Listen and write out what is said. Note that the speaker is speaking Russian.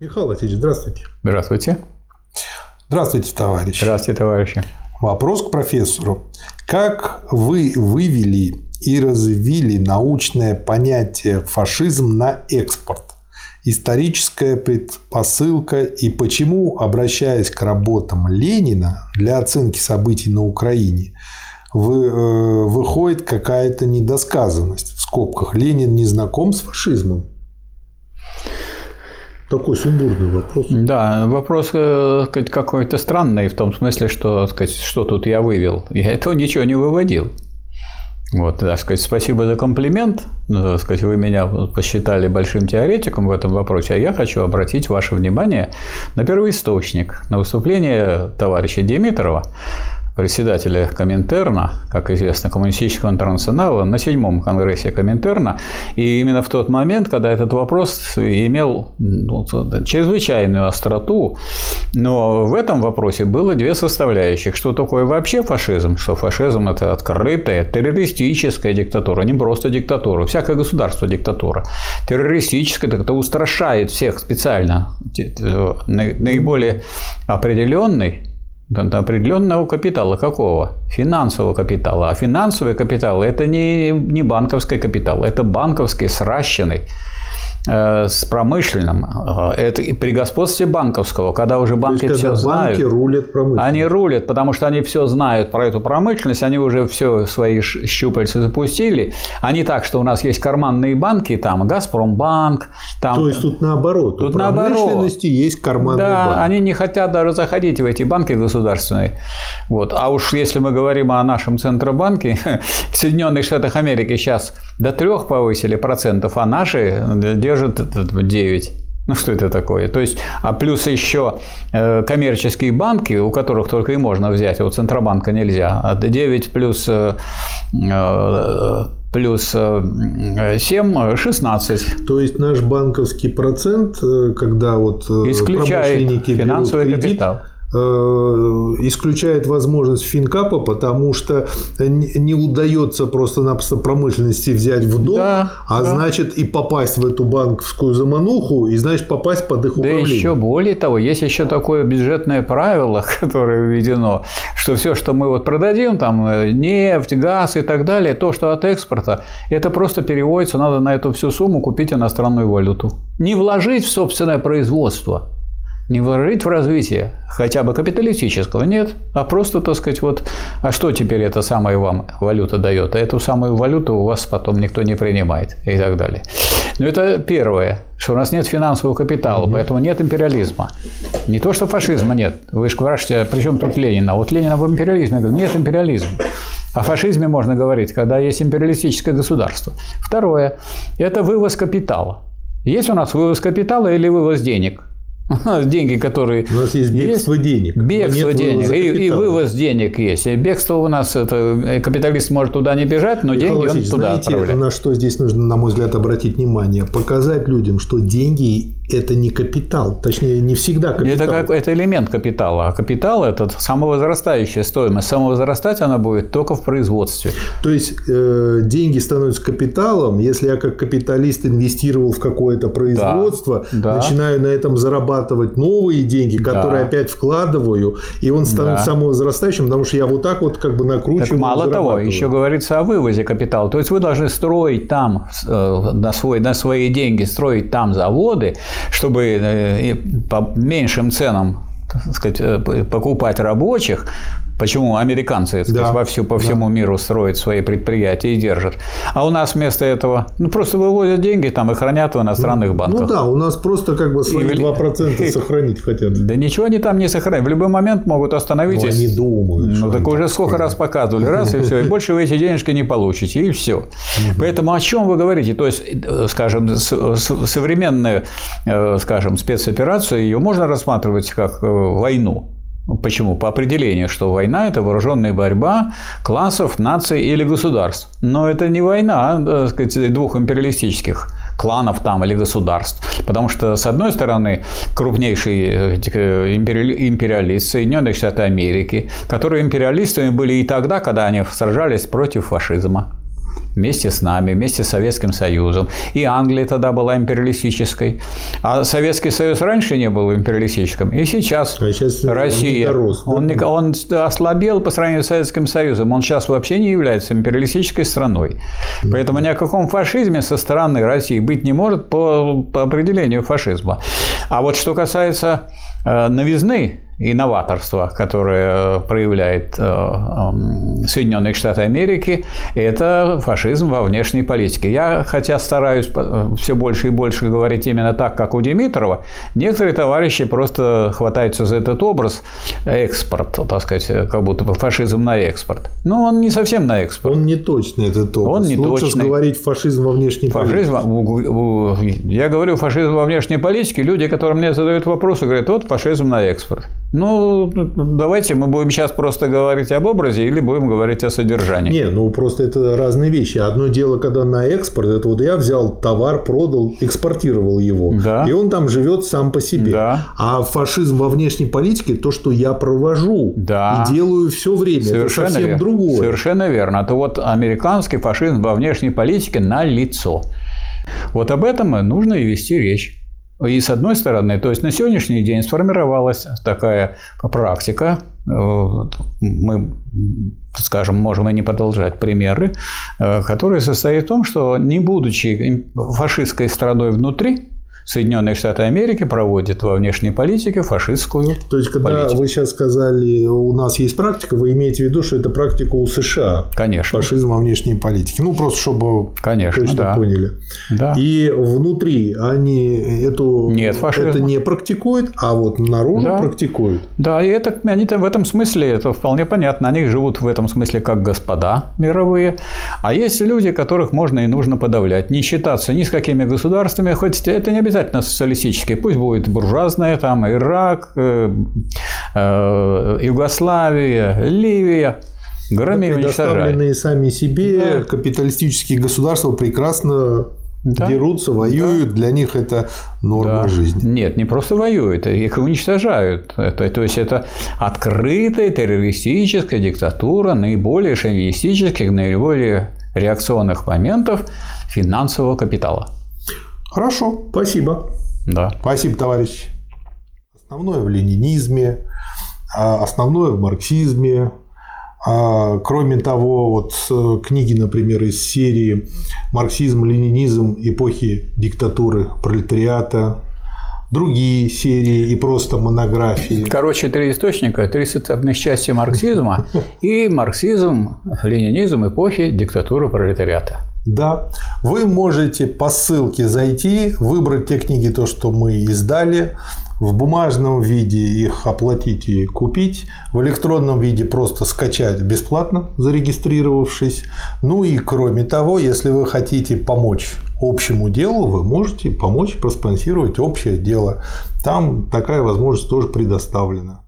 Михаил Васильевич, здравствуйте. Здравствуйте. Здравствуйте, товарищ. Здравствуйте, товарищи. Вопрос к профессору. Как вы вывели и развили научное понятие фашизм на экспорт? Историческая предпосылка и почему, обращаясь к работам Ленина для оценки событий на Украине, вы, э, выходит какая-то недосказанность. В скобках Ленин не знаком с фашизмом? Такой сумбурный вопрос. Да, вопрос э, какой-то странный в том смысле, что, сказать, что тут я вывел. Я этого ничего не выводил. Вот, так сказать, спасибо за комплимент. Ну, так сказать, вы меня посчитали большим теоретиком в этом вопросе, а я хочу обратить ваше внимание на первоисточник, на выступление товарища Димитрова, председателя Коминтерна, как известно, Коммунистического интернационала, на седьмом конгрессе Коминтерна. И именно в тот момент, когда этот вопрос имел ну, чрезвычайную остроту, но в этом вопросе было две составляющих. Что такое вообще фашизм? Что фашизм – это открытая террористическая диктатура, не просто диктатура. Всякое государство – диктатура. Террористическая – это устрашает всех специально. Наиболее определенный определенного капитала. Какого? Финансового капитала. А финансовый капитал – это не, не банковский капитал, это банковский сращенный с промышленным. Э, это при господстве банковского, когда уже банки есть, все когда знают. банки рулят. Они рулят, потому что они все знают про эту промышленность, они уже все свои щупальцы запустили. Они так, что у нас есть карманные банки, там Газпромбанк. Там... То есть тут наоборот. Тут у промышленности наоборот. есть карманные да, банки. они не хотят даже заходить в эти банки государственные. Вот. А уж если мы говорим о нашем Центробанке, в Соединенных Штатах Америки сейчас до трех повысили процентов, а наши держат 9. Ну, что это такое? То есть, а плюс еще э, коммерческие банки, у которых только и можно взять, а у Центробанка нельзя. А 9 плюс э, э, плюс 7 – 16. То есть наш банковский процент, когда вот Исключает промышленники финансовый берут кредит, капитал. Э, исключает возможность финкапа, потому что не удается просто-напросто промышленности взять в дом, да, а да. значит и попасть в эту банковскую замануху, и значит попасть под их управление. Да еще более того, есть еще такое бюджетное правило, которое введено, что все, что мы вот продадим, там э, нефть, газ и так далее, то, что от экспорта, это просто переводится, надо на эту всю сумму купить иностранную валюту. Не вложить в собственное производство, не вложить в развитие хотя бы капиталистического, нет, а просто, так сказать, вот, а что теперь эта самая вам валюта дает? А эту самую валюту у вас потом никто не принимает и так далее. Но это первое, что у нас нет финансового капитала, поэтому нет империализма. Не то, что фашизма нет. Вы же спрашиваете, а при чем тут Ленин? А вот Ленина в империализме. Я говорю, нет империализма. О фашизме можно говорить, когда есть империалистическое государство. Второе – это вывоз капитала. Есть у нас вывоз капитала или вывоз денег – Деньги, которые... У нас есть бегство есть, денег. Бегство денег. И, и вывоз денег есть. И бегство у нас, это, капиталист может туда не бежать, но Михаил деньги он туда знаете, отправляет. на что здесь нужно, на мой взгляд, обратить внимание? Показать людям, что деньги это не капитал, точнее, не всегда капитал. Это, как, это элемент капитала, а капитал – это самовозрастающая стоимость. Самовозрастать она будет только в производстве. То есть, э, деньги становятся капиталом, если я как капиталист инвестировал в какое-то производство, да, начинаю на этом зарабатывать новые деньги, которые да. опять вкладываю, и он становится да. самовозрастающим, потому что я вот так вот как бы накручиваю. Так мало того, еще говорится о вывозе капитала. То есть, вы должны строить там э, на, свой, на свои деньги, строить там заводы, чтобы э, по меньшим ценам сказать, э, покупать рабочих, Почему американцы сказать, да, во всю, по всему да. миру строят свои предприятия и держат. А у нас вместо этого ну, просто выводят деньги там и хранят в иностранных ну, банках. Ну да, у нас просто как бы свои и... 2% сохранить хотят. Да ничего они там не сохранят. В любой момент могут остановить. Ну, они думают. Ну так уже сколько раз показывали. Раз и все. И больше вы эти денежки не получите. И все. Поэтому о чем вы говорите? То есть, скажем, современную, э, скажем, спецоперацию, ее можно рассматривать как э, войну. Почему? По определению, что война – это вооруженная борьба классов, наций или государств. Но это не война так сказать, двух империалистических кланов там или государств. Потому что, с одной стороны, крупнейший э, империалист Соединенные Штаты Америки, которые империалистами были и тогда, когда они сражались против фашизма. Вместе с нами, вместе с Советским Союзом. И Англия тогда была империалистической. А Советский Союз раньше не был империалистическим. И сейчас, А сейчас Россия. он дорос, да? он, он ослабел по сравнению с Советским Союзом. Он сейчас вообще не является империалистической страной. Поэтому ни о каком фашизме со стороны России быть не может по, по определению фашизма. А вот что касается э, новизны и новаторства, которое э, проявляет э, Соединенные Штаты Америки, это фашизм во внешней политике. Я, хотя стараюсь все больше и больше говорить именно так, как у Димитрова, некоторые товарищи просто хватаются за этот образ экспорт, так сказать, как будто бы фашизм на экспорт. Но он не совсем на экспорт. Он не точный, этот образ. Он не Лучше точный. говорить фашизм во внешней политике. Фашизм, у- я говорю фашизм во внешней политике, люди, которые мне задают вопросы, говорят, вот фашизм на экспорт. Ну, давайте мы будем сейчас просто говорить об образе или будем говорить о содержании. Не, ну просто это разные вещи. Одно дело, когда на экспорт, это вот я взял товар, продал, экспортировал его. Да. И он там живет сам по себе. Да. А фашизм во внешней политике то, что я провожу Да. и делаю все время. Совершенно это совсем верно. другое. Совершенно верно. Это вот американский фашизм во внешней политике на лицо. Вот об этом и нужно и вести речь. И с одной стороны, то есть на сегодняшний день сформировалась такая практика, э, мы, скажем, можем и не продолжать примеры, э, которая состоит в том, что не будучи фашистской страной внутри, Соединенные Штаты Америки проводят во внешней политике фашистскую То есть, когда политику. вы сейчас сказали, у нас есть практика, вы имеете в виду, что это практика у США. Конечно. Фашизм во внешней политике. Ну, просто чтобы Конечно, точно да. поняли. Да. И внутри они эту Нет фашизма. это не практикуют, а вот наружу Да. практикуют. Да, и это, они в этом смысле, это вполне понятно, они живут в этом смысле как господа мировые, а есть люди, которых можно и нужно подавлять, не считаться ни с какими государствами, хоть это не обязательно социалистические, пусть будет буржуазная, там Ирак, э, э, Югославия, Ливия, громи и уничтожай. Предоставленные сами себе Да. капиталистические государства прекрасно Да. дерутся, воюют. Для них это норма Да. жизни. Нет, не просто воюют, их уничтожают. Это, то есть это открытая террористическая диктатура наиболее шовинистических, наиболее реакционных моментов финансового капитала. Хорошо, спасибо. Да. Спасибо, товарищ. Основное в ленинизме, а основное в марксизме. А, Кроме того, вот книги, например, из серии «Марксизм, ленинизм. Эпохи диктатуры пролетариата», другие серии и просто монографии. Короче, три источника, три составных части марксизма и марксизм, ленинизм эпохи диктатуры пролетариата. Да, вы можете по ссылке зайти, выбрать те книги, то, что мы издали, в бумажном виде их оплатить и купить, в электронном виде просто скачать бесплатно, зарегистрировавшись. Ну и кроме того, если вы хотите помочь общему делу, вы можете помочь проспонсировать общее дело. Там такая возможность тоже предоставлена.